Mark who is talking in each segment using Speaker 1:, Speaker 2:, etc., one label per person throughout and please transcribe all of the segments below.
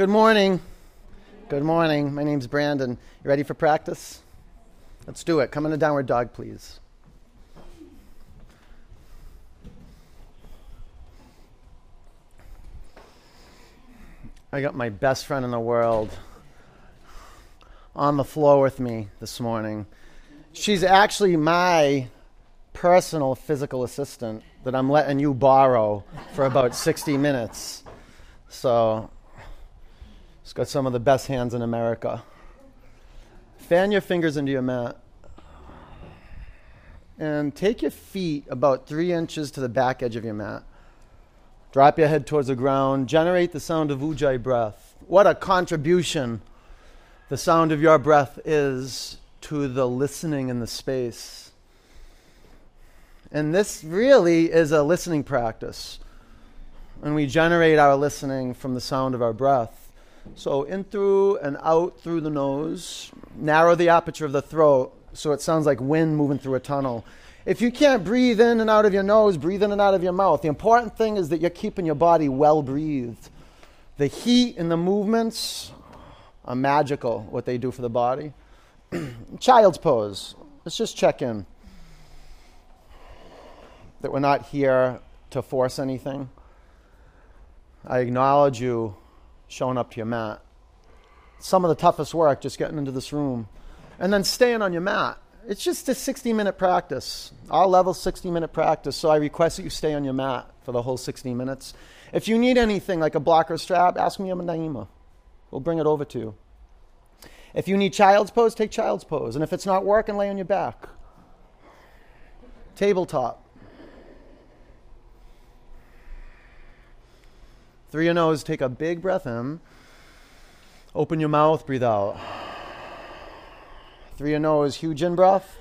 Speaker 1: Good morning. Good morning. My name's Brandon. You ready for practice? Let's do it. Come in a downward dog, please. I got my best friend in the world on the floor with me this morning. She's actually my personal physical assistant that I'm letting you borrow for about 60 minutes. So, it's got some of the best hands in America. Fan your fingers into your mat. And take your feet about three inches to the back edge of your mat. Drop your head towards the ground. Generate the sound of Ujjayi breath. What a contribution the sound of your breath is to the listening in the space. And this really is a listening practice. And we generate our listening from the sound of our breath. So in through and out through the nose. Narrow the aperture of the throat so it sounds like wind moving through a tunnel. If you can't breathe in and out of your nose, breathe in and out of your mouth. The important thing is that you're keeping your body well breathed. The heat and the movements are magical, what they do for the body. Child's pose. Let's just check in that we're not here to force anything. I acknowledge you showing up to your mat. Some of the toughest work just getting into this room and then staying on your mat. It's just a 60 minute practice, all level 60 minute practice. So I request that you stay on your mat for the whole 60 minutes. If you need anything like a blocker strap, ask me. I'm a Naima. We'll bring it over to you. If you need child's pose, take child's pose. And if it's not working, lay on your back. Tabletop. Through your nose, take a big breath in. Open your mouth, breathe out. Through your nose, huge in breath.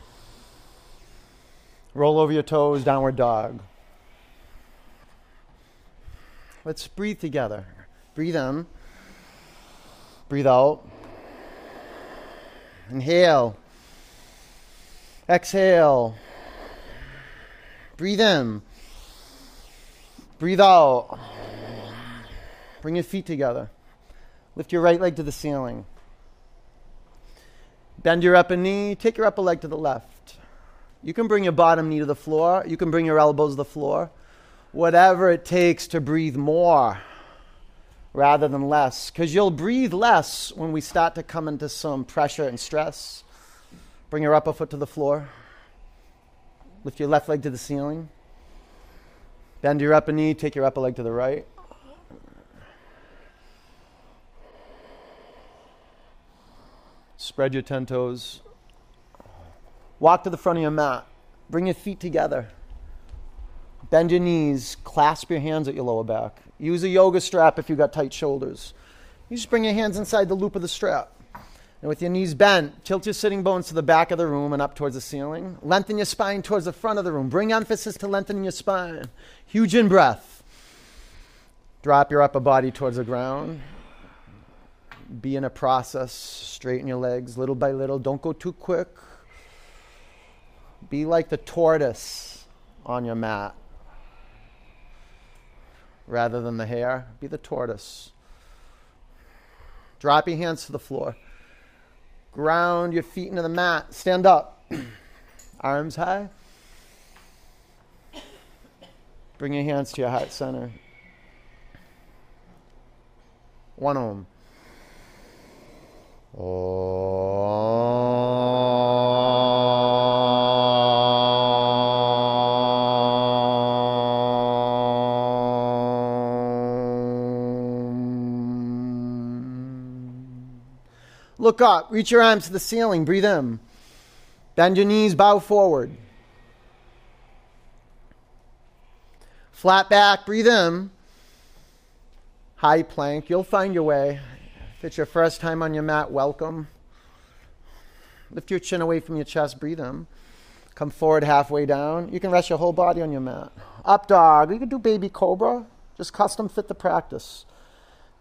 Speaker 1: Roll over your toes, downward dog. Let's breathe together. Breathe in. Breathe out. Inhale. Exhale. Breathe in. Breathe out. Bring your feet together. Lift your right leg to the ceiling. Bend your upper knee. Take your upper leg to the left. You can bring your bottom knee to the floor. You can bring your elbows to the floor. Whatever it takes to breathe more rather than less. Because you'll breathe less when we start to come into some pressure and stress. Bring your upper foot to the floor. Lift your left leg to the ceiling. Bend your upper knee. Take your upper leg to the right. Spread your 10 toes. Walk to the front of your mat. Bring your feet together. Bend your knees. Clasp your hands at your lower back. Use a yoga strap if you've got tight shoulders. You just bring your hands inside the loop of the strap. And with your knees bent, tilt your sitting bones to the back of the room and up towards the ceiling. Lengthen your spine towards the front of the room. Bring emphasis to lengthening your spine. Huge in breath. Drop your upper body towards the ground be in a process, straighten your legs little by little. Don't go too quick. Be like the tortoise on your mat rather than the hare. Be the tortoise. Drop your hands to the floor. Ground your feet into the mat. Stand up. Arms high. Bring your hands to your heart center. One om. Look up, reach your arms to the ceiling, breathe in. Bend your knees, bow forward. Flat back, breathe in. High plank, you'll find your way. If it's your first time on your mat, welcome. Lift your chin away from your chest, breathe in. Come forward halfway down. You can rest your whole body on your mat. Up dog. You can do baby cobra. Just custom fit the practice.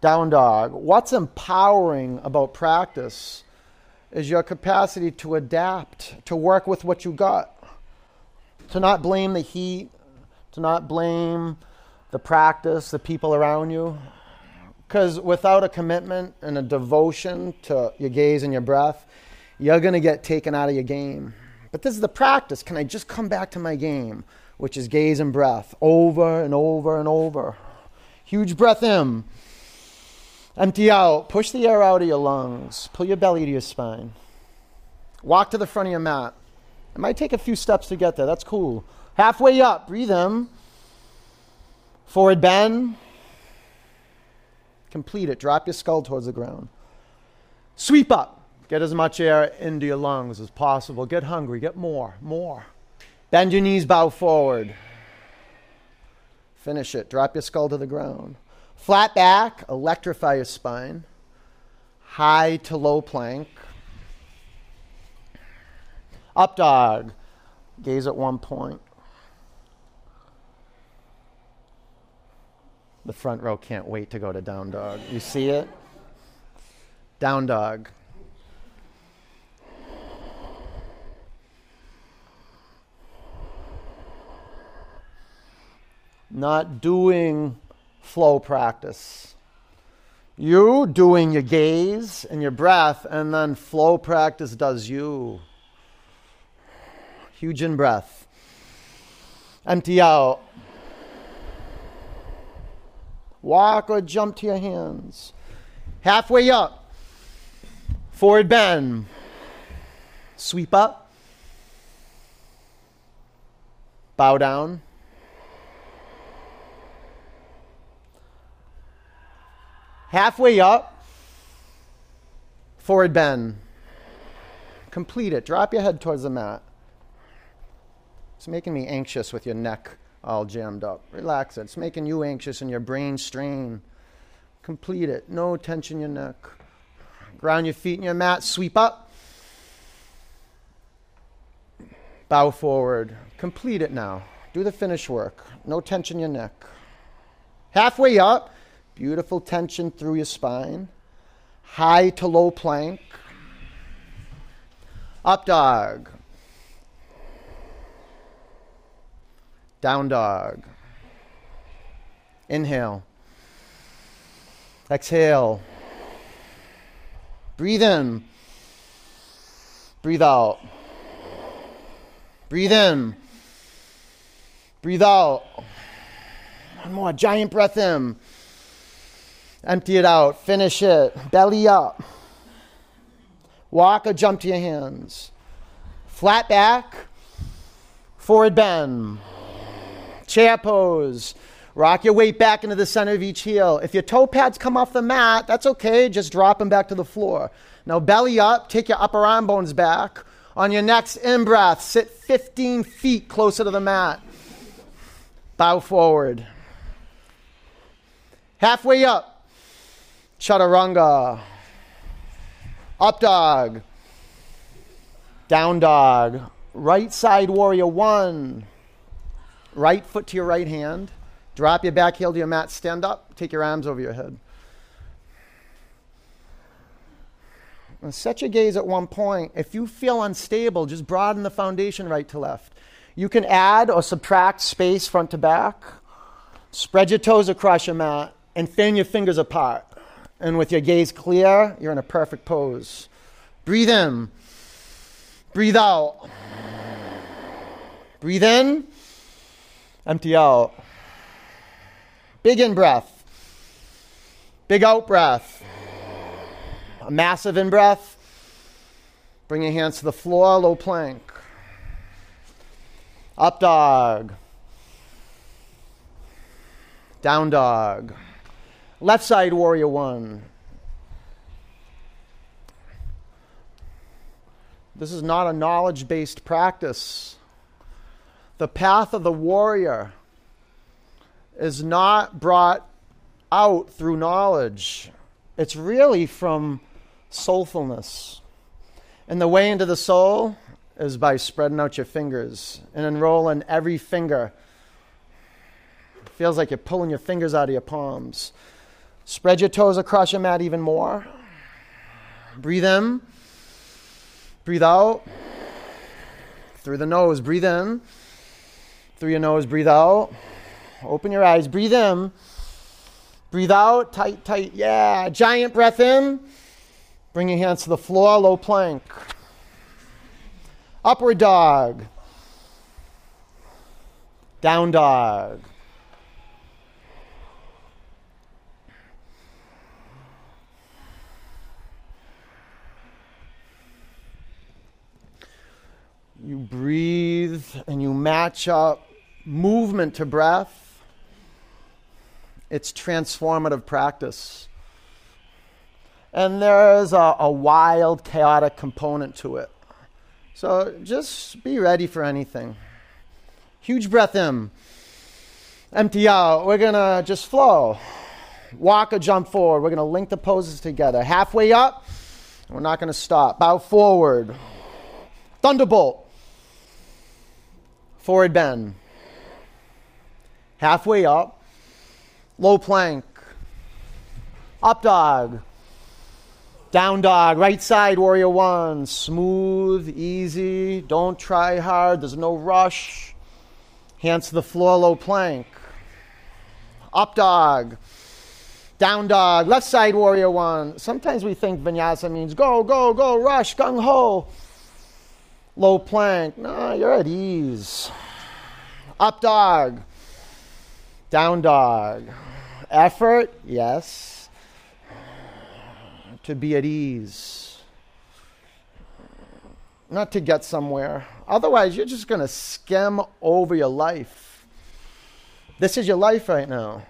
Speaker 1: Down dog. What's empowering about practice is your capacity to adapt, to work with what you got, to not blame the heat, to not blame the practice, the people around you, Because without a commitment and a devotion to your gaze and your breath, you're going to get taken out of your game. But this is the practice. Can I just come back to my game, which is gaze and breath, over and over and over? Huge breath in. Empty out. Push the air out of your lungs. Pull your belly to your spine. Walk to the front of your mat. It might take a few steps to get there. That's cool. Halfway up, breathe in. Forward bend. Complete it. Drop your skull towards the ground. Sweep up. Get as much air into your lungs as possible. Get hungry. Get more. More. Bend your knees, bow forward. Finish it. Drop your skull to the ground. Flat back, electrify your spine. High to low plank. Up dog. Gaze at one point. The front row can't wait to go to down dog. You see it? Down dog. Not doing flow practice. You doing your gaze and your breath, and then flow practice does you. Huge in breath. Empty out. Walk or jump to your hands. Halfway up. Forward bend. Sweep up. Bow down. Halfway up. Forward bend. Complete it. Drop your head towards the mat. It's making me anxious with your neck all jammed up. Relax it. It's making you anxious and your brain strain. Complete it. No tension in your neck. Ground your feet in your mat. Sweep up. Bow forward. Complete it now. Do the finish work. No tension in your neck. Halfway up. Beautiful tension through your spine. High to low plank. Up dog. Down dog. Inhale. Exhale. Breathe in. Breathe out. Breathe in. Breathe out. One more. Giant breath in. Empty it out. Finish it. Belly up. Walk or jump to your hands. Flat back. Forward bend. Chair pose. Rock your weight back into the center of each heel. If your toe pads come off the mat, that's okay. Just drop them back to the floor. Now, belly up. Take your upper arm bones back. On your next in breath, sit 15 feet closer to the mat. Bow forward. Halfway up. Chaturanga. Up dog. Down dog. Right side warrior one. Right foot to your right hand. Drop your back heel to your mat. Stand up. Take your arms over your head. And set your gaze at one point. If you feel unstable, just broaden the foundation right to left. You can add or subtract space front to back. Spread your toes across your mat and fan your fingers apart. And with your gaze clear, you're in a perfect pose. Breathe in. Breathe out. Breathe in. Empty out. Big in breath. Big out breath. A massive in breath. Bring your hands to the floor, low plank. Up dog. Down dog. Left side warrior one. This is not a knowledge based practice. The path of the warrior is not brought out through knowledge, it's really from soulfulness. And the way into the soul is by spreading out your fingers and enrolling every finger. It feels like you're pulling your fingers out of your palms. Spread your toes across your mat even more. Breathe in. Breathe out. Through the nose, breathe in. Through your nose, breathe out. Open your eyes, breathe in. Breathe out, tight, tight. Yeah. Giant breath in. Bring your hands to the floor, low plank. Upward dog. Down dog. You breathe and you match up movement to breath. It's transformative practice. And there's a, a wild, chaotic component to it. So just be ready for anything. Huge breath in. Empty out. We're going to just flow. Walk or jump forward. We're going to link the poses together. Halfway up, we're not going to stop. Bow forward. Thunderbolt. Forward bend. Halfway up. Low plank. Up dog. Down dog. Right side, warrior one. Smooth, easy. Don't try hard. There's no rush. Hands to the floor, low plank. Up dog. Down dog. Left side, warrior one. Sometimes we think vinyasa means go, go, go, rush, gung ho low plank. No, you're at ease. Up dog. Down dog. Effort, yes. To be at ease. Not to get somewhere. Otherwise, you're just going to skim over your life. This is your life right now.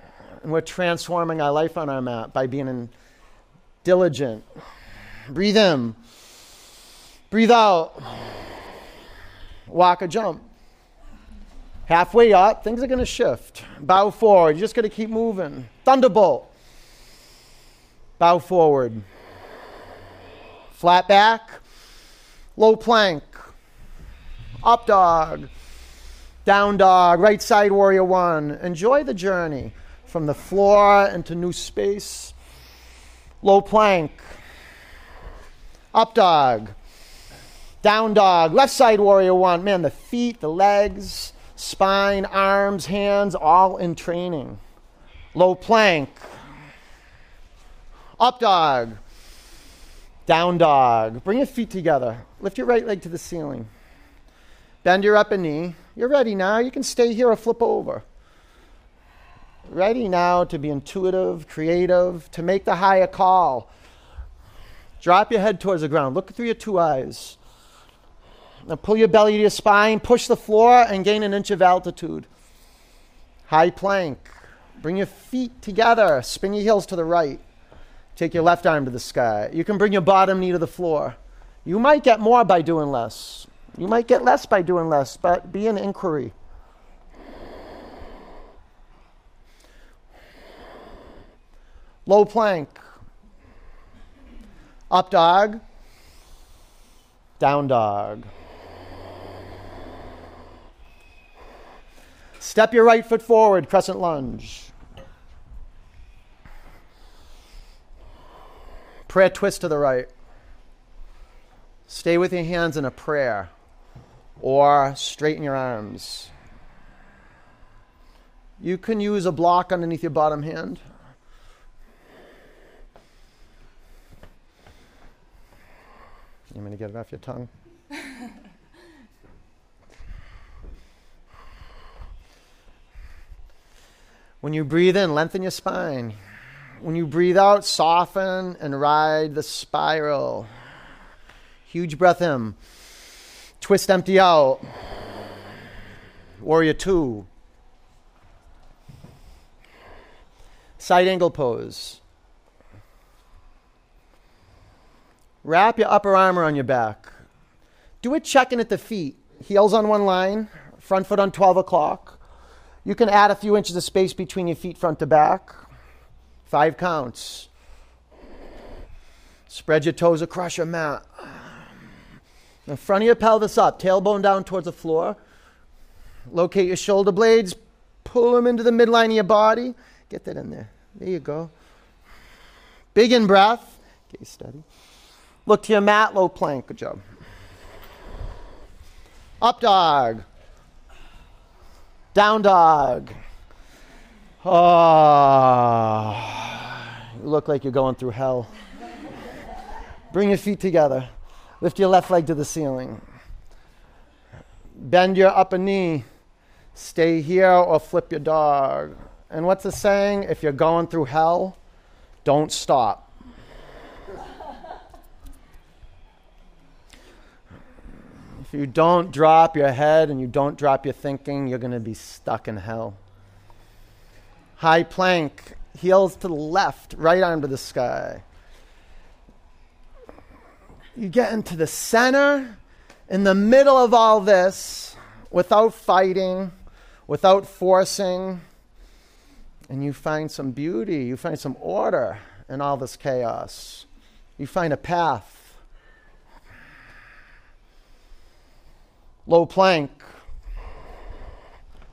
Speaker 1: And we're transforming our life on our mat by being diligent. Breathe in. Breathe out walk or jump. Halfway up, things are going to shift. Bow forward. You're just going to keep moving. Thunderbolt. Bow forward. Flat back. Low plank. Up dog. Down dog. Right side warrior one. Enjoy the journey from the floor into new space. Low plank. Up dog. Down dog, left side warrior one. Man, the feet, the legs, spine, arms, hands, all in training. Low plank. Up dog. Down dog. Bring your feet together. Lift your right leg to the ceiling. Bend your upper knee. You're ready now. You can stay here or flip over. Ready now to be intuitive, creative, to make the higher call. Drop your head towards the ground. Look through your two eyes. Now pull your belly to your spine, push the floor, and gain an inch of altitude. High plank. Bring your feet together. Spin your heels to the right. Take your left arm to the sky. You can bring your bottom knee to the floor. You might get more by doing less. You might get less by doing less, but be an inquiry. Low plank. Up dog. Down dog. Step your right foot forward, crescent lunge. Prayer twist to the right. Stay with your hands in a prayer or straighten your arms. You can use a block underneath your bottom hand. You want to get it off your tongue? When you breathe in, lengthen your spine. When you breathe out, soften and ride the spiral. Huge breath in. Twist empty out. Warrior two. Side angle pose. Wrap your upper arm around your back. Do a check in at the feet. Heels on one line, front foot on 12 o'clock. You can add a few inches of space between your feet front to back. Five counts. Spread your toes across your mat. The front of your pelvis up, tailbone down towards the floor. Locate your shoulder blades, pull them into the midline of your body. Get that in there. There you go. Big in breath. Get steady. Look to your mat, low plank. Good job. Up dog. Down dog. Ah. look like you're going through hell. Bring your feet together. Lift your left leg to the ceiling. Bend your upper knee. Stay here or flip your dog. And what's the saying? If you're going through hell, don't stop. If you don't drop your head and you don't drop your thinking, you're going to be stuck in hell. High plank, heels to the left, right arm to the sky. You get into the center, in the middle of all this, without fighting, without forcing, and you find some beauty, you find some order in all this chaos. You find a path. Low plank,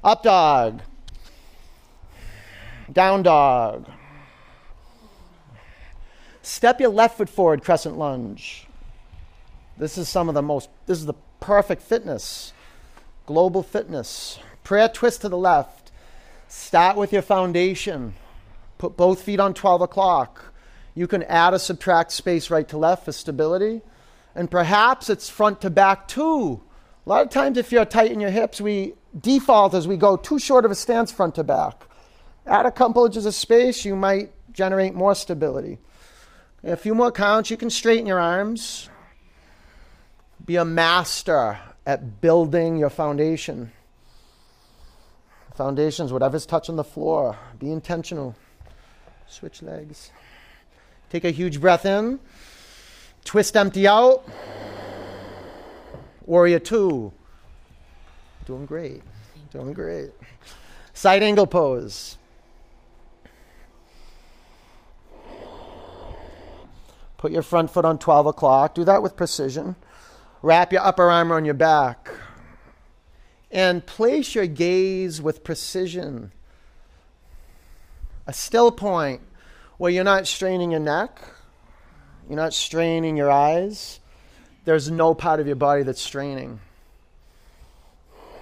Speaker 1: up dog, down dog. Step your left foot forward, crescent lunge. This is some of the most, this is the perfect fitness, global fitness. Prayer twist to the left. Start with your foundation. Put both feet on 12 o'clock. You can add or subtract space right to left for stability. And perhaps it's front to back too. A lot of times, if you're tight in your hips, we default as we go too short of a stance front to back. Add a couple inches of space, you might generate more stability. A few more counts, you can straighten your arms. Be a master at building your foundation. Foundations, whatever's touching the floor, be intentional. Switch legs. Take a huge breath in. Twist empty out. Warrior two. Doing great. Doing great. Side angle pose. Put your front foot on 12 o'clock. Do that with precision. Wrap your upper arm on your back. And place your gaze with precision. A still point where you're not straining your neck, you're not straining your eyes. There's no part of your body that's straining.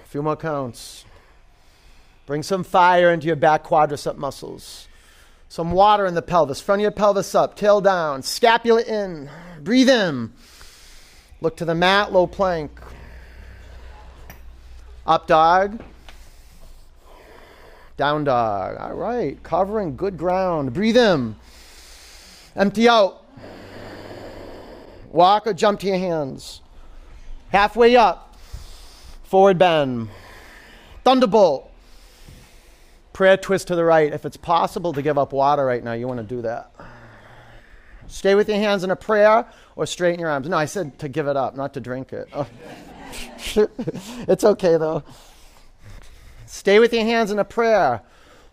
Speaker 1: A few more counts. Bring some fire into your back quadricep muscles. Some water in the pelvis. Front of your pelvis up, tail down, scapula in. Breathe in. Look to the mat, low plank. Up dog. Down dog. All right. Covering good ground. Breathe in. Empty out. Walk or jump to your hands. Halfway up. Forward bend. Thunderbolt. Prayer twist to the right. If it's possible to give up water right now, you want to do that. Stay with your hands in a prayer or straighten your arms. No, I said to give it up, not to drink it. Oh. it's okay though. Stay with your hands in a prayer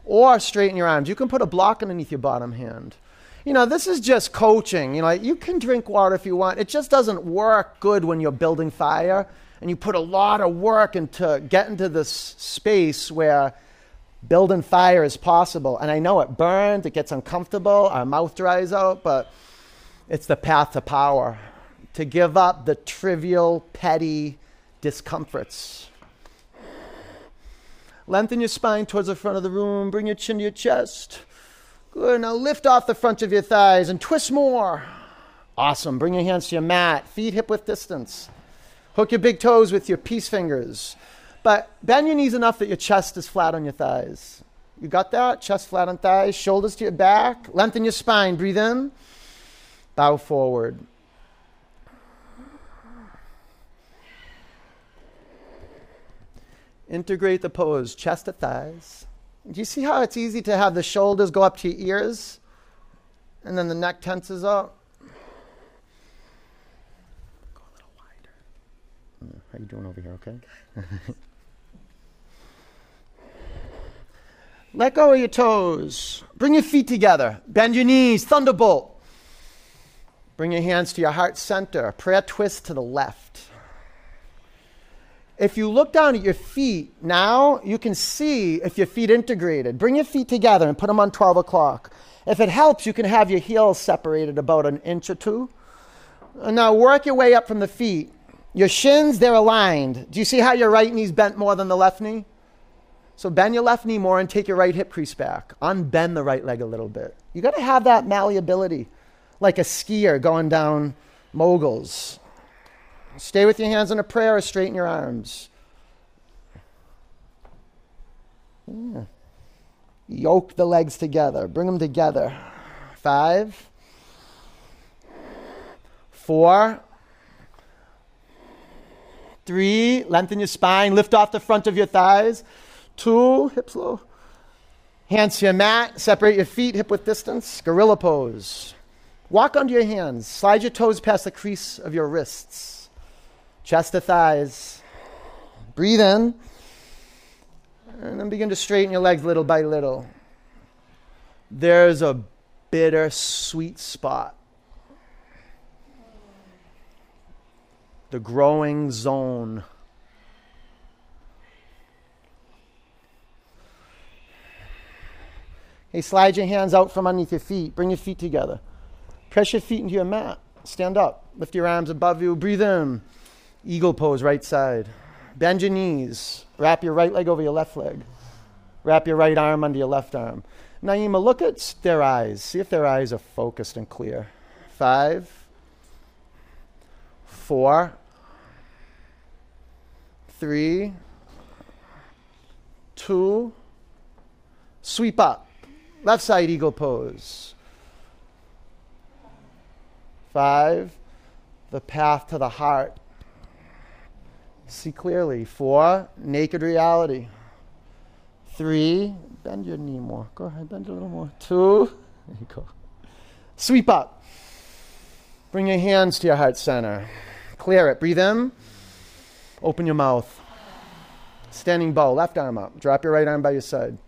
Speaker 1: or straighten your arms. You can put a block underneath your bottom hand. You know, this is just coaching. You know, you can drink water if you want. It just doesn't work good when you're building fire and you put a lot of work into getting into this space where building fire is possible. And I know it burns, it gets uncomfortable, our mouth dries out, but it's the path to power. To give up the trivial, petty discomforts. Lengthen your spine towards the front of the room. Bring your chin to your chest. Good. Now lift off the front of your thighs and twist more. Awesome. Bring your hands to your mat. Feet hip width distance. Hook your big toes with your peace fingers. But bend your knees enough that your chest is flat on your thighs. You got that? Chest flat on thighs, shoulders to your back. Lengthen your spine. Breathe in. Bow forward. Integrate the pose, chest to thighs. Do you see how it's easy to have the shoulders go up to your ears and then the neck tenses up? Go a little wider. Mm, how you doing over here, okay? Let go of your toes. Bring your feet together. Bend your knees. Thunderbolt. Bring your hands to your heart center. Prayer twist to the left. If you look down at your feet now, you can see if your feet integrated. Bring your feet together and put them on 12 o'clock. If it helps, you can have your heels separated about an inch or two. And now work your way up from the feet. Your shins, they're aligned. Do you see how your right knee's bent more than the left knee? So bend your left knee more and take your right hip crease back. Unbend the right leg a little bit. You got to have that malleability, like a skier going down moguls. Stay with your hands in a prayer or straighten your arms. Yeah. Yoke the legs together, bring them together. Five, four, three, lengthen your spine, lift off the front of your thighs. Two, hips low. Hands to your mat, separate your feet hip width distance, gorilla pose. Walk onto your hands, slide your toes past the crease of your wrists, chest to thighs. Breathe in, and then begin to straighten your legs little by little. There's a bitter sweet spot. The growing zone. Hey, slide your hands out from underneath your feet. Bring your feet together. Press your feet into your mat. Stand up. Lift your arms above you. Breathe in. Eagle pose, right side. Bend your knees. Wrap your right leg over your left leg. Wrap your right arm under your left arm. Naima, look at their eyes. See if their eyes are focused and clear. Five, four, three, two, sweep up. Left side eagle pose. Five, the path to the heart. See clearly. Four, naked reality. Three, bend your knee more. Go ahead, bend a little more. Two, there you go. Sweep up. Bring your hands to your heart center. Clear it. Breathe in. Open your mouth. Standing bow, left arm up. Drop your right arm by your side.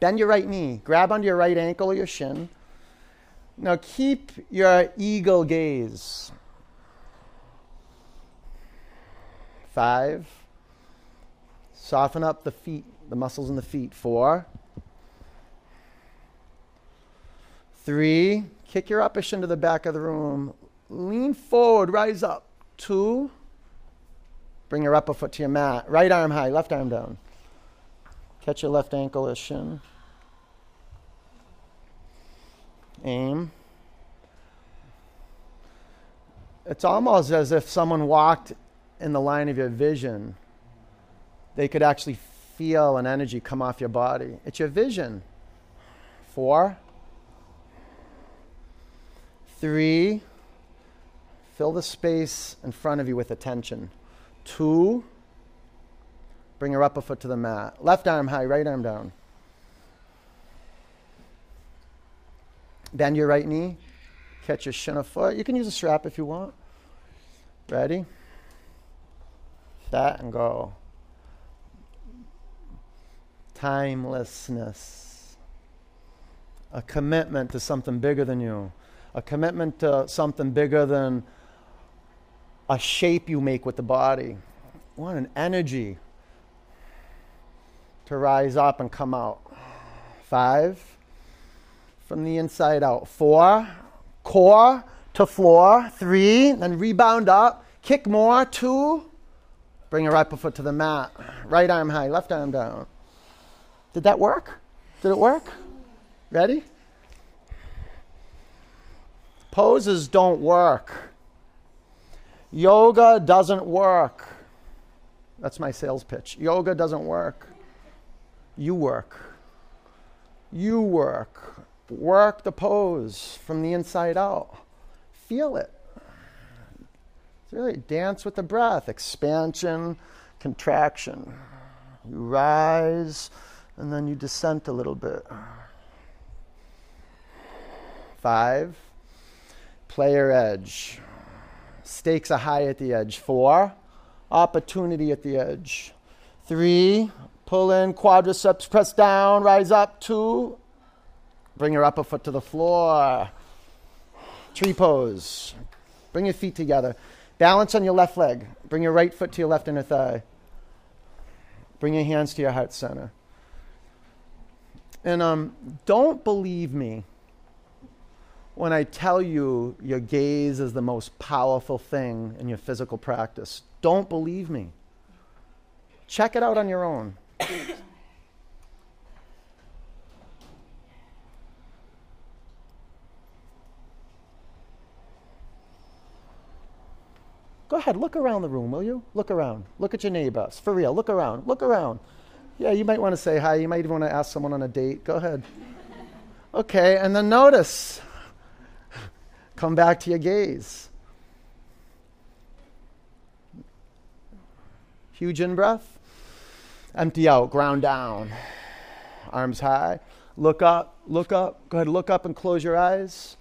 Speaker 1: Bend your right knee. Grab onto your right ankle or your shin. Now keep your eagle gaze. Five. Soften up the feet, the muscles in the feet. Four. Three. Kick your uppish into the back of the room. Lean forward, rise up. Two. Bring your upper foot to your mat. Right arm high, left arm down. Catch your left ankle or shin. aim. It's almost as if someone walked in the line of your vision. They could actually feel an energy come off your body. It's your vision. Four, three, fill the space in front of you with attention. Two, bring your upper foot to the mat. Left arm high, right arm down. Bend your right knee. Catch your shin of foot. You can use a strap if you want. Ready? Set and go. Timelessness. A commitment to something bigger than you. A commitment to something bigger than a shape you make with the body. What an energy to rise up and come out. Five from the inside out. Four, core to floor. Three, then rebound up. Kick more. Two, bring your right foot to the mat. Right arm high, left arm down. Did that work? Did it work? Ready? Poses don't work. Yoga doesn't work. That's my sales pitch. Yoga doesn't work. You work. You work. Work the pose from the inside out. Feel it. Really dance with the breath. Expansion, contraction. You rise and then you descend a little bit. Five, player edge. Stakes are high at the edge. Four, opportunity at the edge. Three, pull in, quadriceps, press down, rise up. Two, Bring your upper foot to the floor. Tree pose. Bring your feet together. Balance on your left leg. Bring your right foot to your left inner thigh. Bring your hands to your heart center. And um, don't believe me when I tell you your gaze is the most powerful thing in your physical practice. Don't believe me. Check it out on your own. Go ahead, look around the room, will you? Look around. Look at your neighbors. For real, look around. Look around. Yeah, you might want to say hi. You might even want to ask someone on a date. Go ahead. Okay, and then notice. Come back to your gaze. Huge in breath. Empty out, ground down. Arms high. Look up, look up. Go ahead, look up and close your eyes.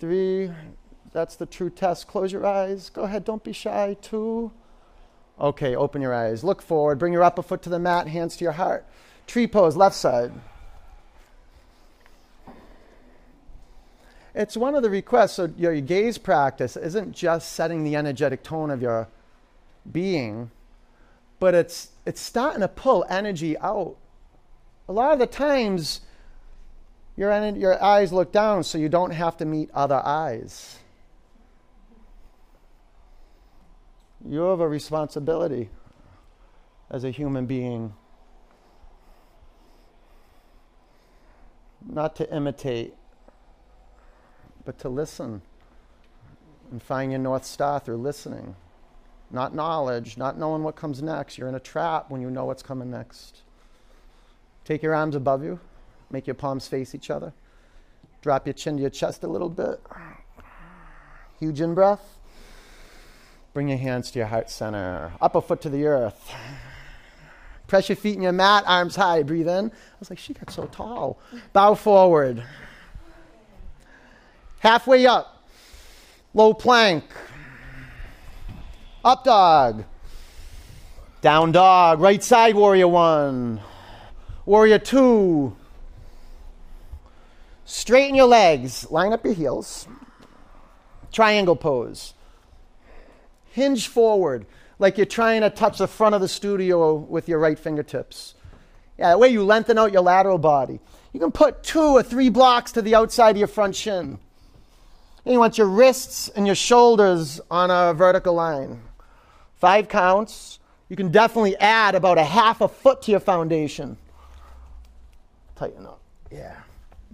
Speaker 1: Three. That's the true test. Close your eyes. Go ahead, don't be shy. Two. Okay, open your eyes. Look forward. Bring your upper foot to the mat, hands to your heart. Tree pose, left side. It's one of the requests. So, your gaze practice isn't just setting the energetic tone of your being, but it's, it's starting to pull energy out. A lot of the times, your, your eyes look down so you don't have to meet other eyes. You have a responsibility as a human being not to imitate, but to listen and find your North Star through listening. Not knowledge, not knowing what comes next. You're in a trap when you know what's coming next. Take your arms above you, make your palms face each other. Drop your chin to your chest a little bit. Huge in breath. Bring your hands to your heart center. Upper foot to the earth. Press your feet in your mat, arms high. Breathe in. I was like, she got so tall. Bow forward. Halfway up. Low plank. Up dog. Down dog. Right side warrior one. Warrior two. Straighten your legs. Line up your heels. Triangle pose hinge forward like you're trying to touch the front of the studio with your right fingertips. Yeah, that way you lengthen out your lateral body. You can put two or three blocks to the outside of your front shin. And you want your wrists and your shoulders on a vertical line. Five counts. You can definitely add about a half a foot to your foundation. Tighten up. Yeah.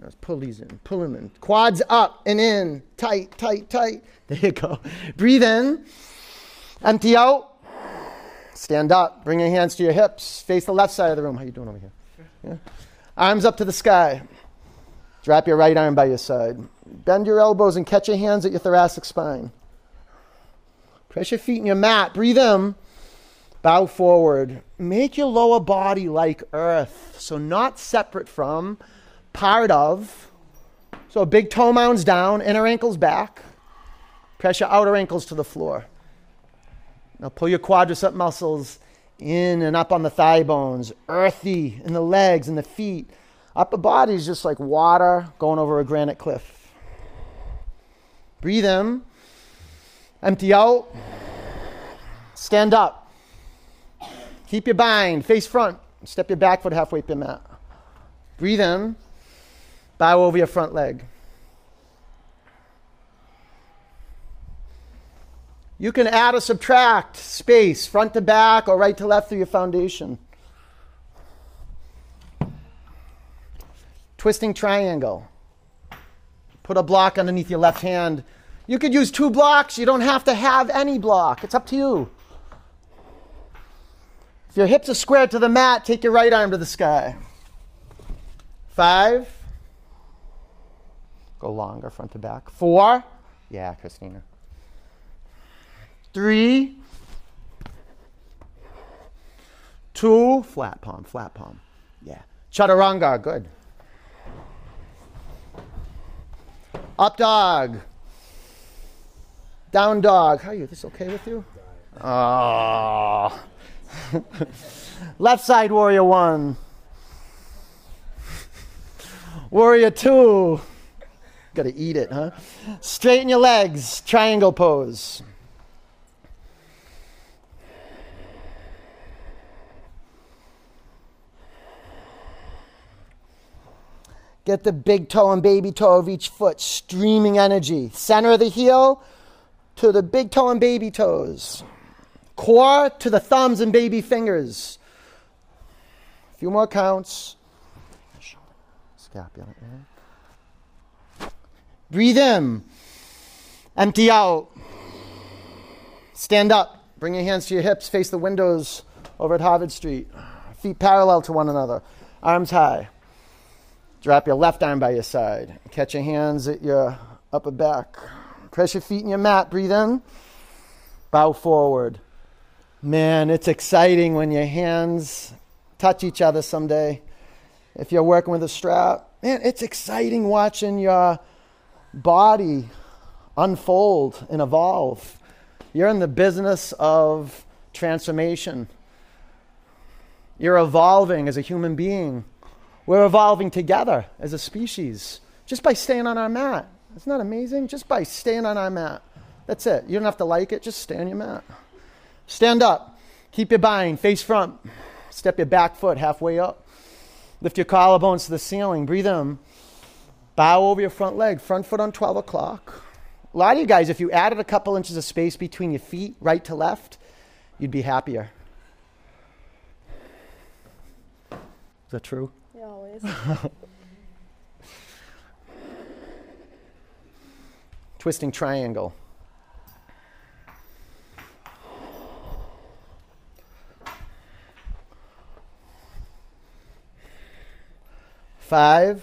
Speaker 1: Let's pull these in. Pull them in. Quads up and in. Tight, tight, tight. There you go. Breathe in. Empty out. Stand up. Bring your hands to your hips. Face the left side of the room. How you doing over here? Yeah. Arms up to the sky. Drop your right arm by your side. Bend your elbows and catch your hands at your thoracic spine. Press your feet in your mat. Breathe in. Bow forward. Make your lower body like earth. So, not separate from, part of. So, big toe mounds down, inner ankles back. Press your outer ankles to the floor. Now pull your quadricep muscles in and up on the thigh bones, earthy in the legs and the feet. Upper body is just like water going over a granite cliff. Breathe in, empty out, stand up. Keep your bind, face front, step your back foot halfway up your mat. Breathe in, bow over your front leg. You can add or subtract space, front to back or right to left through your foundation. Twisting triangle. Put a block underneath your left hand. You could use two blocks. You don't have to have any block. It's up to you. If your hips are squared to the mat, take your right arm to the sky. Five. Go longer, front to back. Four. Yeah, Christina three, two, flat palm, flat palm. Yeah. Chaturanga, good. Up dog. Down dog. How are you? This okay with you? Oh. Left side warrior one. Warrior two. Gotta eat it, huh? Straighten your legs. Triangle pose. Get the big toe and baby toe of each foot, streaming energy. Center of the heel to the big toe and baby toes. Core to the thumbs and baby fingers. A few more counts. Scapula. Breathe in. Empty out. Stand up. Bring your hands to your hips. Face the windows over at Harvard Street. Feet parallel to one another. Arms high. Drop your left arm by your side. Catch your hands at your upper back. Press your feet in your mat. Breathe in. Bow forward. Man, it's exciting when your hands touch each other someday. If you're working with a strap, man, it's exciting watching your body unfold and evolve. You're in the business of transformation. You're evolving as a human being. We're evolving together as a species just by staying on our mat. Isn't that amazing? Just by staying on our mat. That's it. You don't have to like it, just stay on your mat. Stand up. Keep your bind, face front. Step your back foot halfway up. Lift your collarbones to the ceiling. Breathe in. Bow over your front leg. Front foot on 12 o'clock. A lot of you guys, if you added a couple inches of space between your feet, right to left, you'd be happier. Is that true? Twisting triangle. Five.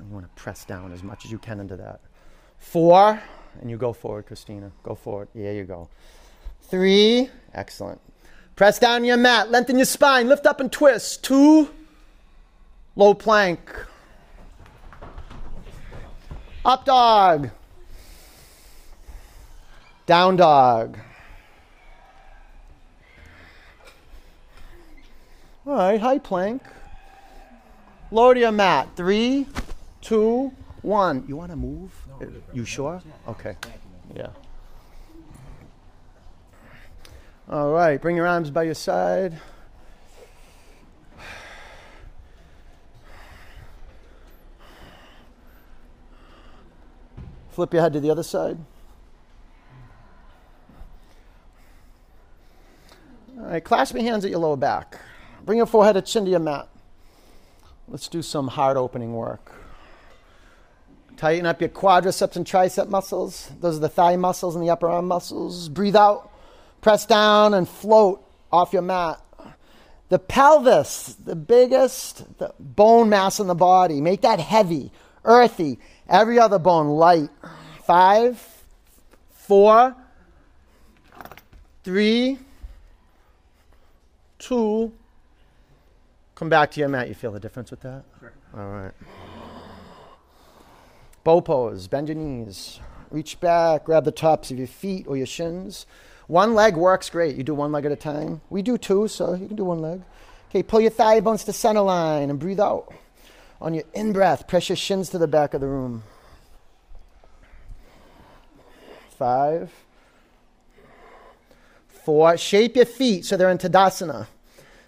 Speaker 1: You want to press down as much as you can into that. Four. And you go forward, Christina. Go forward. Yeah, you go. Three. Excellent. Press down your mat. Lengthen your spine. Lift up and twist. Two. Low plank. Up dog. Down dog. All right, high plank. Lower to your mat. Three, two, one. You want to move? you sure? Okay. Yeah. All right, bring your arms by your side. Flip your head to the other side. All right, clasp your hands at your lower back. Bring your forehead and chin to your mat. Let's do some heart opening work. Tighten up your quadriceps and tricep muscles. Those are the thigh muscles and the upper arm muscles. Breathe out. Press down and float off your mat. The pelvis, the biggest the bone mass in the body. Make that heavy, earthy. Every other bone light. Five, four, three, two. Come back to your mat. You feel the difference with that?
Speaker 2: Sure.
Speaker 1: All right. Bow pose. Bend your knees. Reach back. Grab the tops of your feet or your shins. One leg works great. You do one leg at a time. We do two, so you can do one leg. Okay, pull your thigh bones to center line and breathe out. On your in breath, press your shins to the back of the room. Five, four. Shape your feet so they're in Tadasana.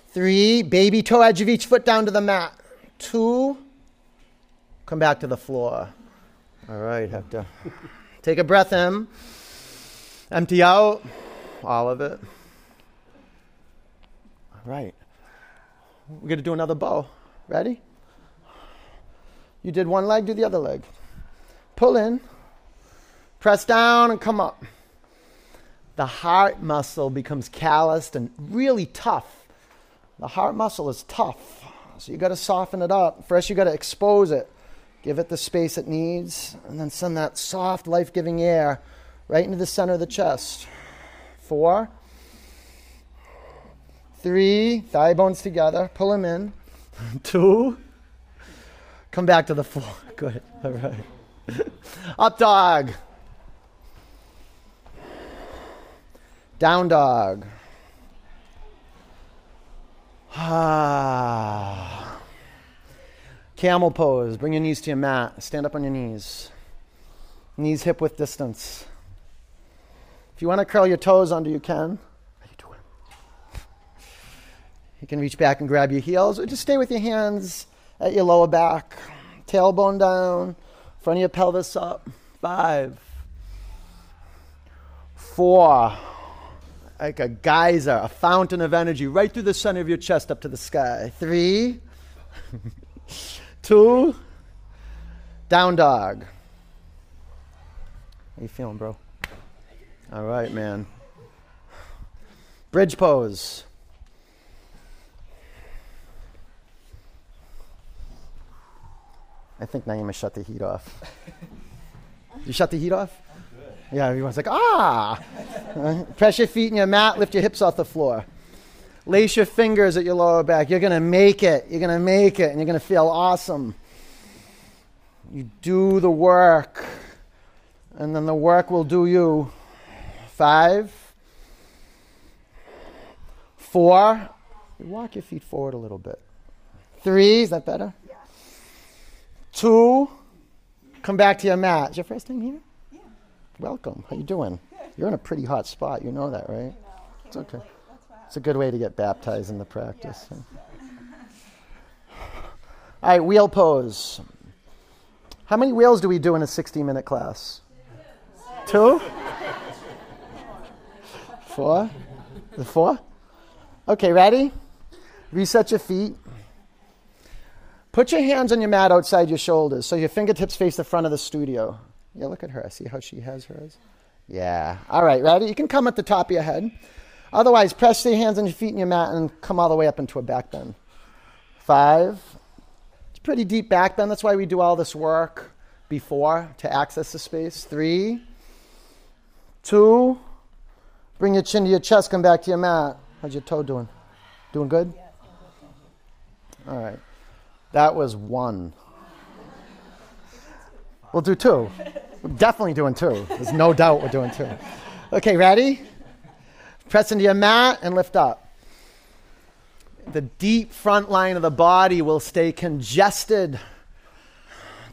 Speaker 1: Three, baby toe edge of each foot down to the mat. Two, come back to the floor. All right, Hector. Take a breath in, empty out all of it. All right. We're going to do another bow. Ready? You did one leg, do the other leg. Pull in, press down, and come up. The heart muscle becomes calloused and really tough. The heart muscle is tough, so you got to soften it up. First, you got to expose it, give it the space it needs, and then send that soft, life giving air right into the center of the chest. Four, three, thigh bones together, pull them in. Two, come back to the floor. Good. All right. Up dog. Down dog. Ah. Camel pose. Bring your knees to your mat. Stand up on your knees. Knees hip width distance. If you want to curl your toes under, you can. How you doing? You can reach back and grab your heels, or just stay with your hands at your lower back. Tailbone down, front of your pelvis up. Five, four, like a geyser, a fountain of energy right through the center of your chest up to the sky. Three, two, down dog. How you feeling, bro? All right, man. Bridge pose. I think Naima shut the heat off. you shut the heat off? Yeah, everyone's like, ah! Press your feet in your mat, lift your hips off the floor. Lace your fingers at your lower back. You're going to make it. You're going to make it, and you're going to feel awesome. You do the work, and then the work will do you. Five, four. walk your feet forward a little bit. Three, is that better? Two, come back to your mat. Is your first time here? Yeah. Welcome. How you doing? You're in a pretty hot spot. You know that, right? It's okay. It's a good way to get baptized in the practice. Yeah. All right, wheel pose. How many wheels do we do in a 60 minute class? Two? Four? The four? Okay, ready? Reset your feet. Put your hands on your mat outside your shoulders so your fingertips face the front of the studio. Yeah, look at her. I see how she has hers? Yeah. All right, ready? You can come at the top of your head. Otherwise, press your hands on your feet in your mat and come all the way up into a back bend. Five. It's pretty deep back bend. That's why we do all this work before to access the space. Three. Two. Bring your chin to your chest. Come back to your mat. How's your toe doing? Doing good? All right. That was one. We'll do two. We're definitely doing two. There's no doubt we're doing two. Okay, ready? Press into your mat and lift up. The deep front line of the body will stay congested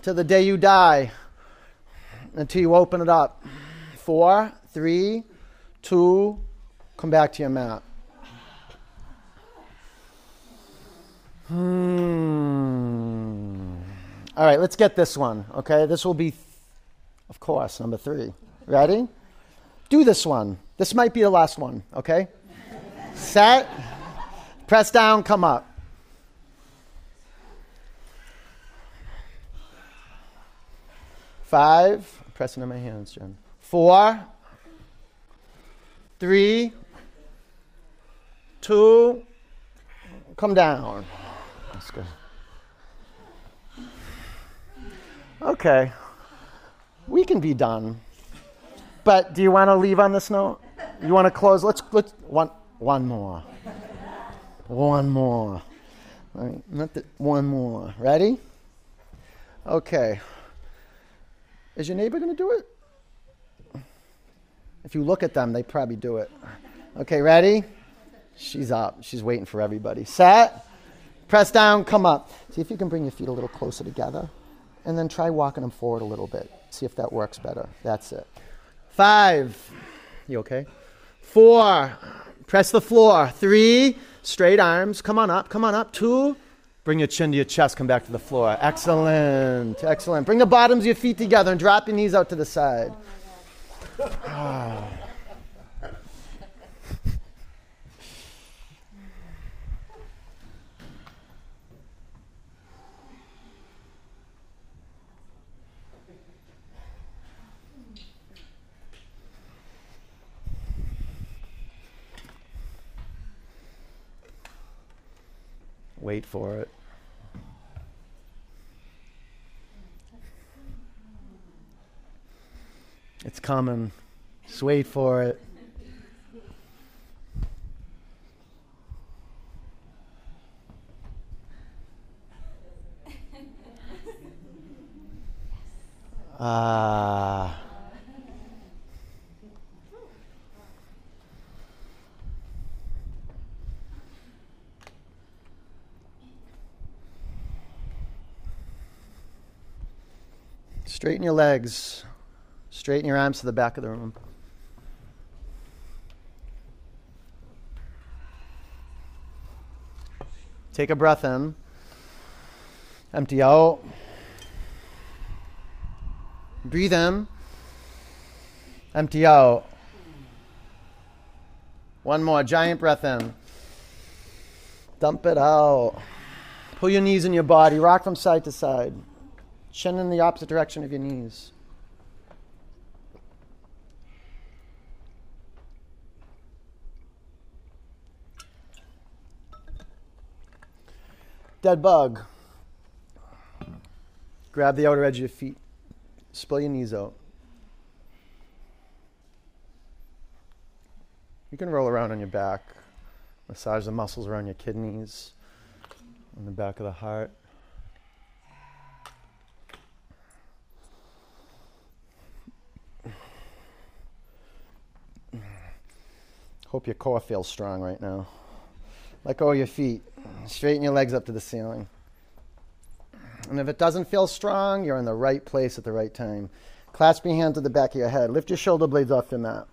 Speaker 1: to the day you die until you open it up. Four, three, two, come back to your mat. Hmm. All right, let's get this one. Okay, this will be, of course, number three. Ready? Do this one. This might be the last one, okay? Set. Press down, come up. Five. I'm pressing in my hands, Jen. Four. Three. Two. Come down. That's good. Okay. We can be done. But do you want to leave on this note? You want to close? Let's let's one one more. One more. Not the, one more. Ready? Okay. Is your neighbor going to do it? If you look at them, they probably do it. Okay, ready? She's up. She's waiting for everybody. Set. Press down, come up. See if you can bring your feet a little closer together. And then try walking them forward a little bit. See if that works better. That's it. Five. You okay? Four. Press the floor. Three. Straight arms. Come on up. Come on up. Two. Bring your chin to your chest. Come back to the floor. Excellent. Excellent. Bring the bottoms of your feet together and drop your knees out to the side. Oh. Wait for it. It's coming. Just wait for it. Ah. Straighten your legs. Straighten your arms to the back of the room. Take a breath in. Empty out. Breathe in. Empty out. One more. Giant breath in. Dump it out. Pull your knees in your body. Rock from side to side. Chin in the opposite direction of your knees. Dead bug. Grab the outer edge of your feet. Spill your knees out. You can roll around on your back. Massage the muscles around your kidneys, on the back of the heart. Hope your core feels strong right now. Let go of your feet. Straighten your legs up to the ceiling. And if it doesn't feel strong, you're in the right place at the right time. Clasp your hands to the back of your head. Lift your shoulder blades off the mat.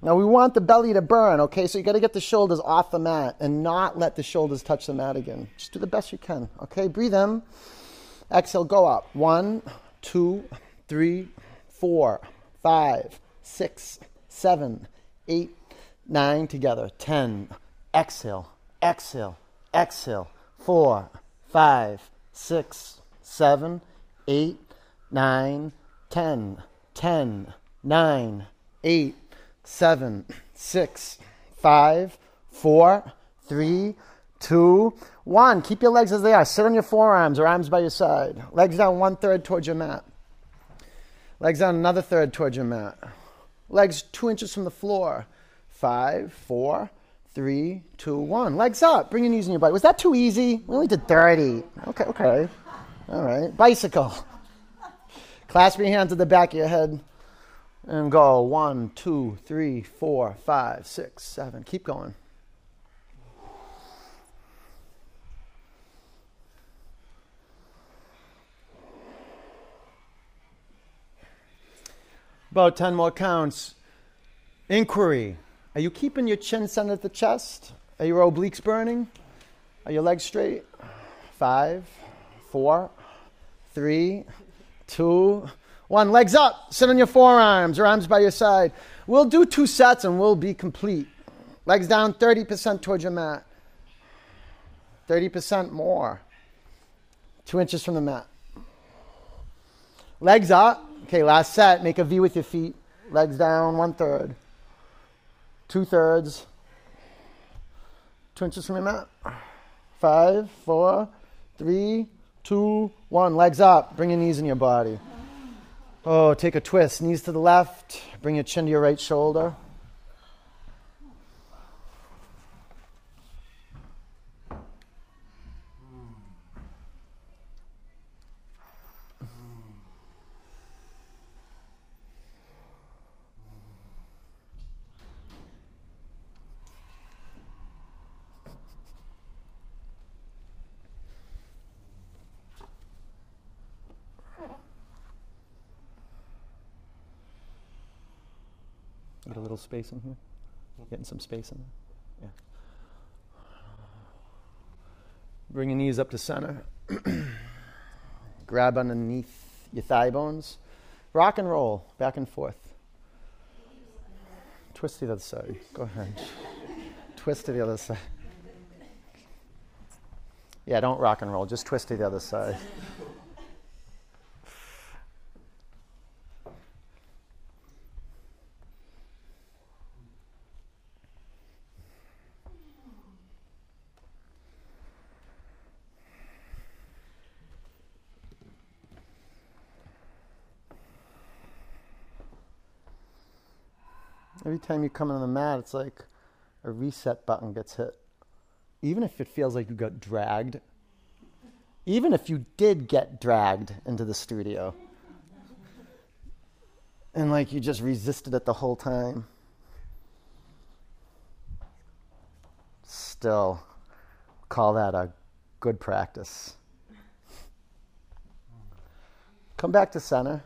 Speaker 1: Now we want the belly to burn, okay? So you got to get the shoulders off the mat and not let the shoulders touch the mat again. Just do the best you can, okay? Breathe in. Exhale, go up. One, two, three, four, five, six, seven, eight, nine together. Ten. Exhale, exhale, exhale. Four, five, six, seven, eight, nine, ten. Ten, nine, eight, seven, six, five, four, three, two, one. Keep your legs as they are. Sit on your forearms or arms by your side. Legs down one third towards your mat. Legs down another third towards your mat. Legs two inches from the floor. Five, four, three, two, one. Legs up. Bring your knees in your butt. Was that too easy? We only did 30. Okay, okay. All right. Bicycle. Clasp your hands at the back of your head and go one, two, three, four, five, six, seven. Keep going. About 10 more counts. Inquiry. Are you keeping your chin centered at the chest? Are your obliques burning? Are your legs straight? Five, four, three, two, one. Legs up. Sit on your forearms or arms by your side. We'll do two sets and we'll be complete. Legs down 30% towards your mat. 30% more. Two inches from the mat. Legs up. Okay, last set. Make a V with your feet. Legs down one third. Two thirds. Two inches from your mat. Five, four, three, two, one. Legs up. Bring your knees in your body. Oh, take a twist. Knees to the left. Bring your chin to your right shoulder. Get a little space in here. Getting some space in there. Yeah. Bring your knees up to center. Grab underneath your thigh bones. Rock and roll back and forth. Twist to the other side. Go ahead. twist to the other side. Yeah, don't rock and roll. Just twist to the other side. Every time you come on the mat, it's like a reset button gets hit. Even if it feels like you got dragged, even if you did get dragged into the studio, and like you just resisted it the whole time, still call that a good practice. Come back to center.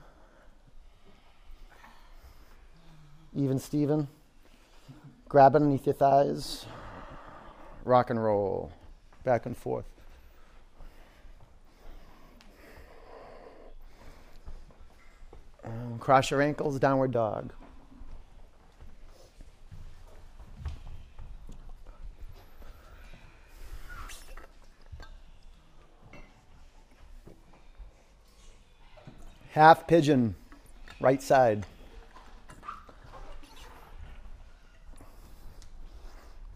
Speaker 1: Even Steven. Grab underneath your thighs. Rock and roll. Back and forth. And cross your ankles, downward dog. Half pigeon, right side.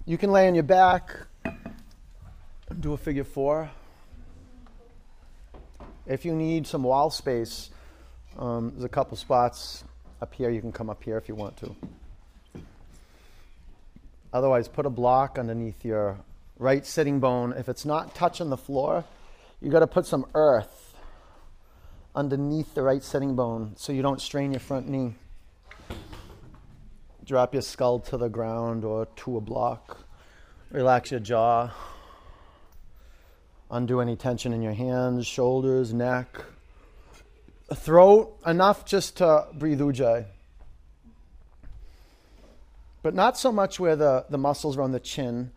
Speaker 1: You can lay on your back, do a figure four. If you need some wall space, um, there's a couple spots up here. You can come up here if you want to. Otherwise, put a block underneath your right sitting bone. If it's not touching the floor, you got to put some earth underneath the right sitting bone so you don't strain your front knee. Drop your skull to the ground or to a block. Relax your jaw. Undo any tension in your hands, shoulders, neck, throat, enough just to breathe ujjayi. But not so much where the, the muscles around the chin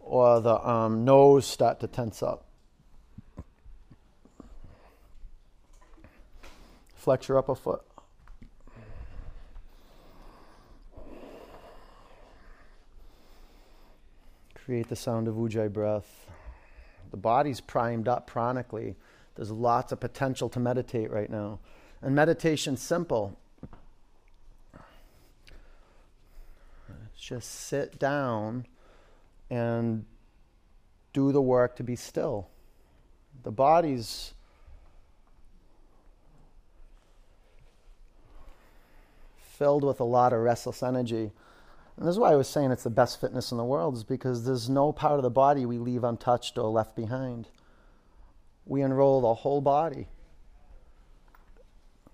Speaker 1: or the um, nose start to tense up. Flex your upper foot. Create the sound of Ujjayi breath. The body's primed up pranically. There's lots of potential to meditate right now. And meditation's simple. Just sit down and do the work to be still. The body's filled with a lot of restless energy. And this is why I was saying it's the best fitness in the world, is because there's no part of the body we leave untouched or left behind. We enroll the whole body.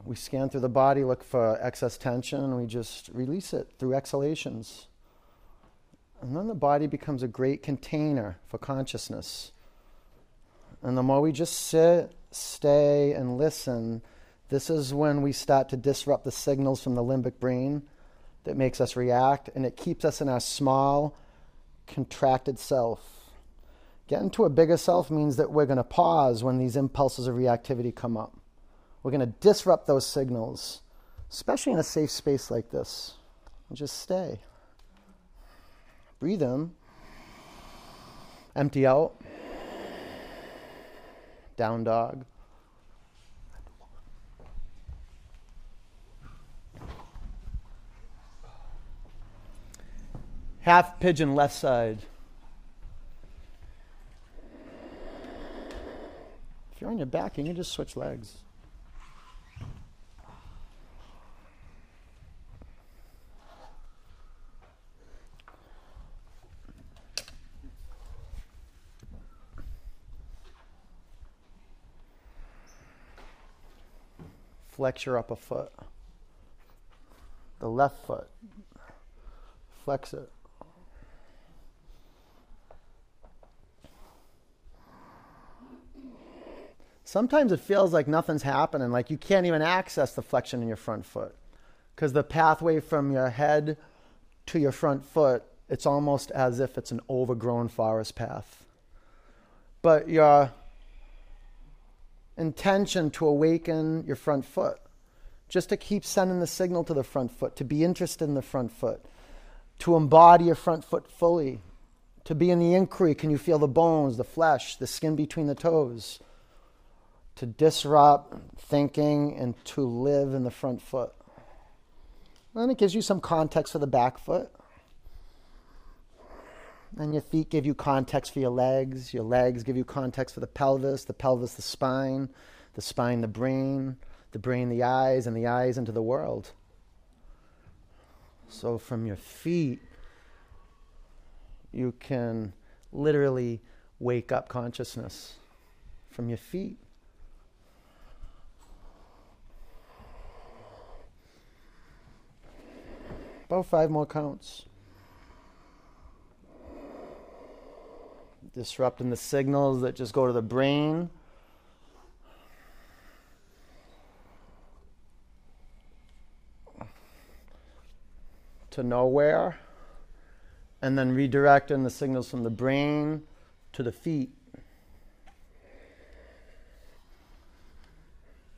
Speaker 1: We scan through the body, look for excess tension, and we just release it through exhalations. And then the body becomes a great container for consciousness. And the more we just sit, stay, and listen, this is when we start to disrupt the signals from the limbic brain that makes us react, and it keeps us in our small, contracted self. Getting to a bigger self means that we're going to pause when these impulses of reactivity come up. We're going to disrupt those signals, especially in a safe space like this, and just stay. Breathe in, empty out, down dog. Half pigeon left side. If you're on your back, you can just switch legs. Flex your upper foot. The left foot. Flex it. Sometimes it feels like nothing's happening, like you can't even access the flexion in your front foot. Because the pathway from your head to your front foot, it's almost as if it's an overgrown forest path. But your intention to awaken your front foot, just to keep sending the signal to the front foot, to be interested in the front foot, to embody your front foot fully, to be in the inquiry. Can you feel the bones, the flesh, the skin between the toes? To disrupt thinking and to live in the front foot. Then it gives you some context for the back foot. And your feet give you context for your legs. Your legs give you context for the pelvis, the pelvis, the spine, the spine, the brain, the brain, the eyes, and the eyes into the world. So from your feet, you can literally wake up consciousness from your feet. About five more counts. Disrupting the signals that just go to the brain. To nowhere. And then redirecting the signals from the brain to the feet.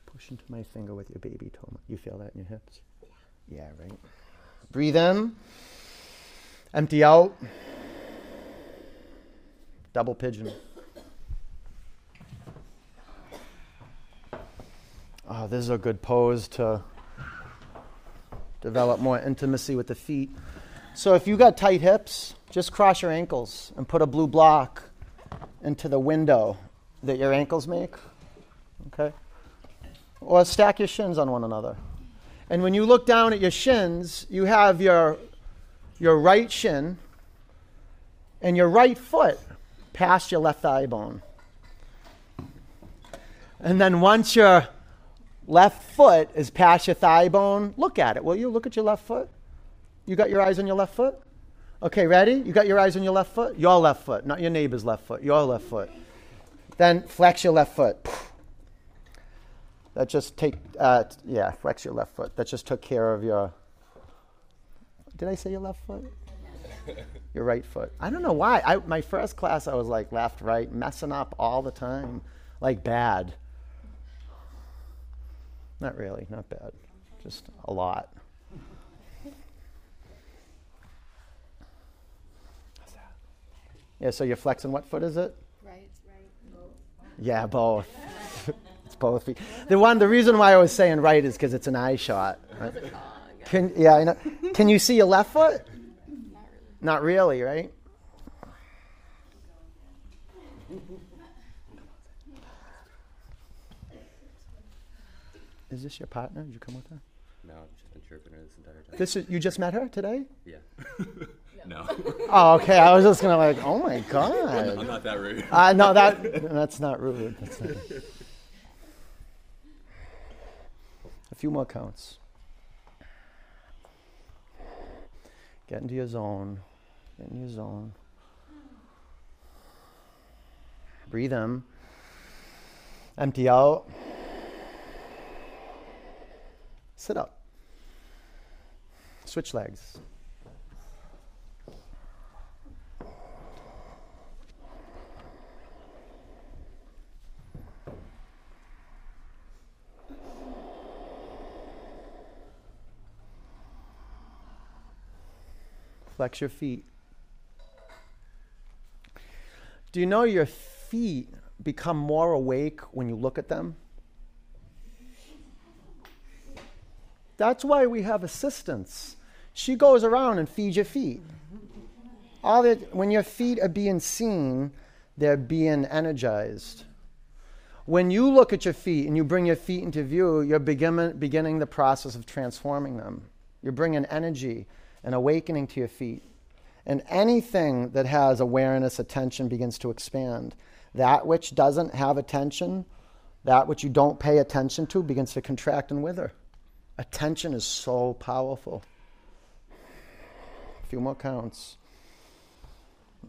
Speaker 1: Push into my finger with your baby toe. You feel that in your hips? Yeah, yeah right. Breathe in, empty out, double pigeon. Oh, this is a good pose to develop more intimacy with the feet. So if you got tight hips, just cross your ankles and put a blue block into the window that your ankles make. Okay? Or stack your shins on one another. And when you look down at your shins, you have your, your right shin and your right foot past your left thigh bone. And then once your left foot is past your thigh bone, look at it, will you? Look at your left foot. You got your eyes on your left foot? Okay, ready? You got your eyes on your left foot? Your left foot, not your neighbor's left foot, your left foot. Then flex your left foot. That just take, uh, yeah, flex your left foot. That just took care of your. Did I say your left foot? your right foot. I don't know why. I, my first class, I was like left, right, messing up all the time, like bad. Not really, not bad, just a lot. Yeah, so you're flexing what foot is it?
Speaker 3: Right, right, both.
Speaker 1: Yeah, both. It's both feet. The one, the reason why I was saying right is because it's an eye shot. Right? Can yeah, I know. Can you see your left foot? Not really, right? Is this your partner? Did you come with her?
Speaker 2: No, I've just been chirping her this entire time.
Speaker 1: This is you just met her today?
Speaker 2: Yeah. no,
Speaker 1: Oh, okay. I was just gonna like, oh my god.
Speaker 2: I'm
Speaker 1: god.
Speaker 2: not that rude.
Speaker 1: Uh, no, that that's not rude. That's not A few more counts. Get into your zone. Get in your zone. Breathe in. Empty out. Sit up. Switch legs. Flex your feet. Do you know your feet become more awake when you look at them? That's why we have assistants. She goes around and feeds your feet. All that, when your feet are being seen, they're being energized. When you look at your feet and you bring your feet into view, you're begin, beginning the process of transforming them. You're bringing energy and awakening to your feet. And anything that has awareness, attention begins to expand. That which doesn't have attention, that which you don't pay attention to, begins to contract and wither. Attention is so powerful. A few more counts.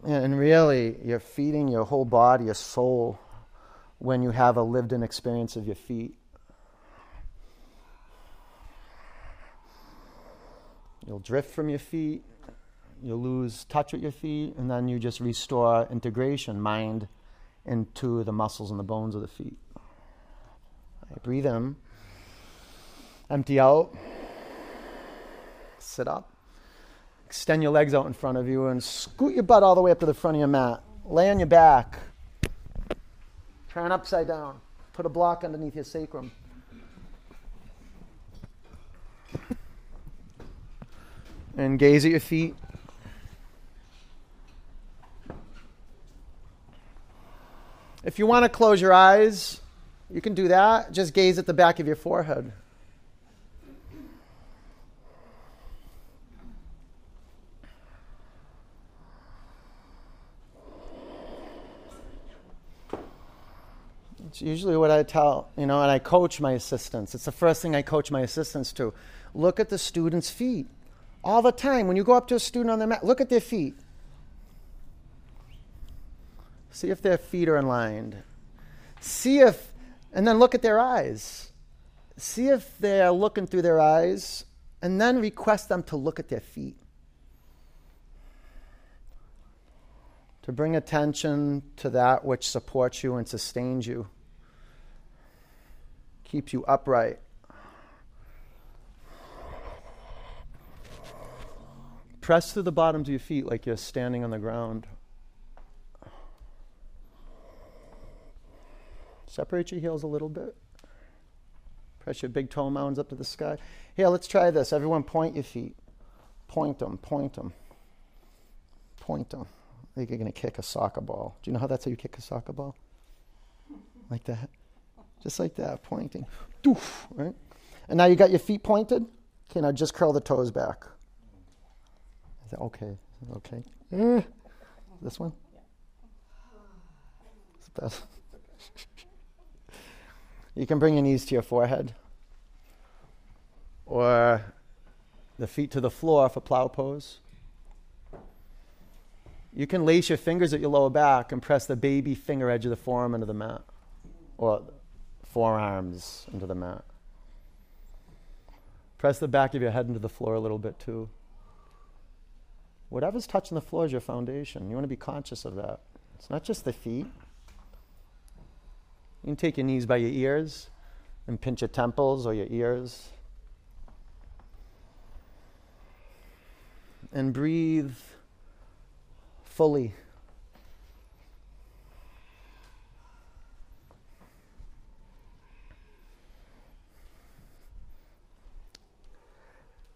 Speaker 1: And really, you're feeding your whole body, your soul, when you have a lived in experience of your feet. You'll drift from your feet, you'll lose touch with your feet, and then you just restore integration, mind into the muscles and the bones of the feet. Right, breathe in, empty out, sit up, extend your legs out in front of you, and scoot your butt all the way up to the front of your mat. Lay on your back, turn upside down, put a block underneath your sacrum. And gaze at your feet. If you want to close your eyes, you can do that. Just gaze at the back of your forehead. It's usually what I tell, you know, and I coach my assistants. It's the first thing I coach my assistants to. Look at the student's feet all the time. When you go up to a student on the mat, look at their feet. See if their feet are aligned. See if, and then look at their eyes. See if they're looking through their eyes, and then request them to look at their feet. To bring attention to that which supports you and sustains you, keeps you upright. Press through the bottoms of your feet like you're standing on the ground. Separate your heels a little bit. Press your big toe mounds up to the sky. Here, let's try this. Everyone, point your feet. Point them, point them. Point them. Like you're going to kick a soccer ball. Do you know how that's how you kick a soccer ball? Like that? Just like that, pointing. Doof, right? And now you got your feet pointed. Okay, now just curl the toes back. Is that okay? Okay. Eh. This one? Is you can bring your knees to your forehead or the feet to the floor for plow pose. You can lace your fingers at your lower back and press the baby finger edge of the forearm into the mat or forearms into the mat. Press the back of your head into the floor a little bit too. Whatever's touching the floor is your foundation. You want to be conscious of that. It's not just the feet. You can take your knees by your ears and pinch your temples or your ears. And breathe fully.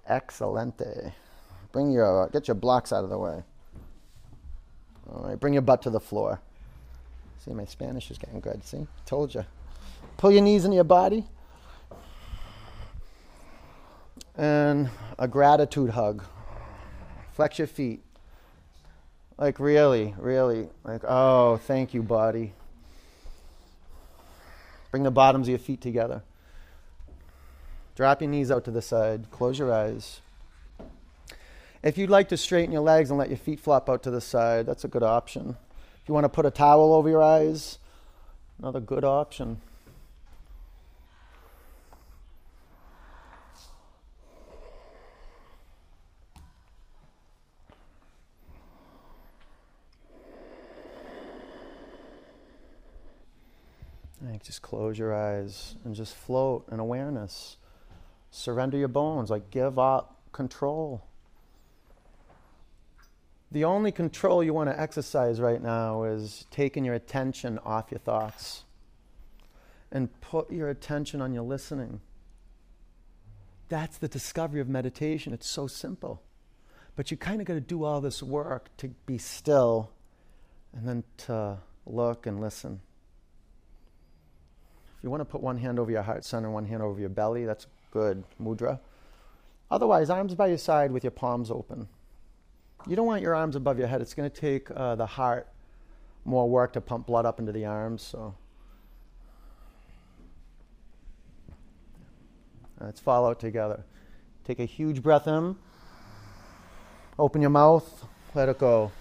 Speaker 1: Excelente. Bring your, uh, get your blocks out of the way. All right, bring your butt to the floor. See, my Spanish is getting good. See, told you. Pull your knees into your body. And a gratitude hug. Flex your feet. Like, really, really. Like, oh, thank you, body. Bring the bottoms of your feet together. Drop your knees out to the side. Close your eyes. If you'd like to straighten your legs and let your feet flop out to the side, that's a good option. If you want to put a towel over your eyes, another good option. just close your eyes and just float in awareness. Surrender your bones, like give up control. The only control you want to exercise right now is taking your attention off your thoughts and put your attention on your listening. That's the discovery of meditation. It's so simple. But you kind of got to do all this work to be still and then to look and listen. If you want to put one hand over your heart center, one hand over your belly, that's good mudra. Otherwise, arms by your side with your palms open. You don't want your arms above your head. It's going to take uh, the heart more work to pump blood up into the arms. So let's follow it together. Take a huge breath in. Open your mouth. Let it go.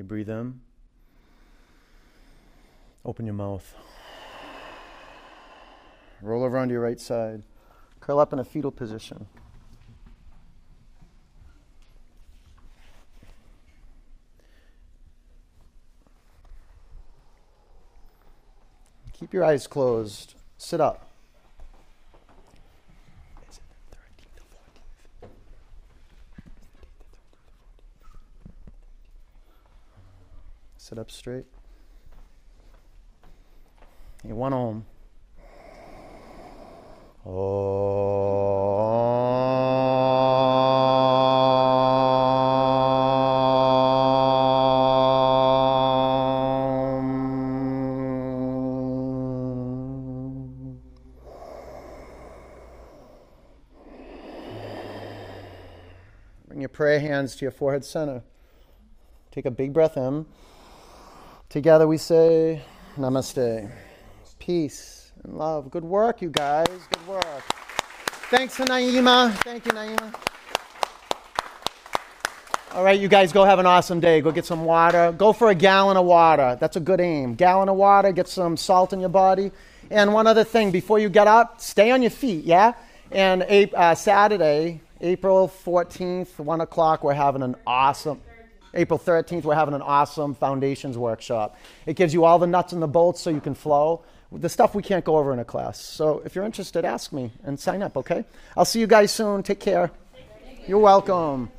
Speaker 1: You breathe in. Open your mouth. Roll over onto your right side. Curl up in a fetal position. Keep your eyes closed. Sit up. Sit up straight. You one. Om. Bring your prayer hands to your forehead center. Take a big breath in. Together we say namaste. Peace and love. Good work, you guys. Good work. Thanks to Naima. Thank you, Naima. All right, you guys go have an awesome day. Go get some water. Go for a gallon of water. That's a good aim. Gallon of water, get some salt in your body. And one other thing, before you get up, stay on your feet, yeah? And uh, Saturday, April 14th, 1 o'clock, we're having an awesome. April 13th, we're having an awesome foundations workshop. It gives you all the nuts and the bolts so you can flow. The stuff we can't go over in a class. So if you're interested, ask me and sign up, okay? I'll see you guys soon. Take care. You're welcome.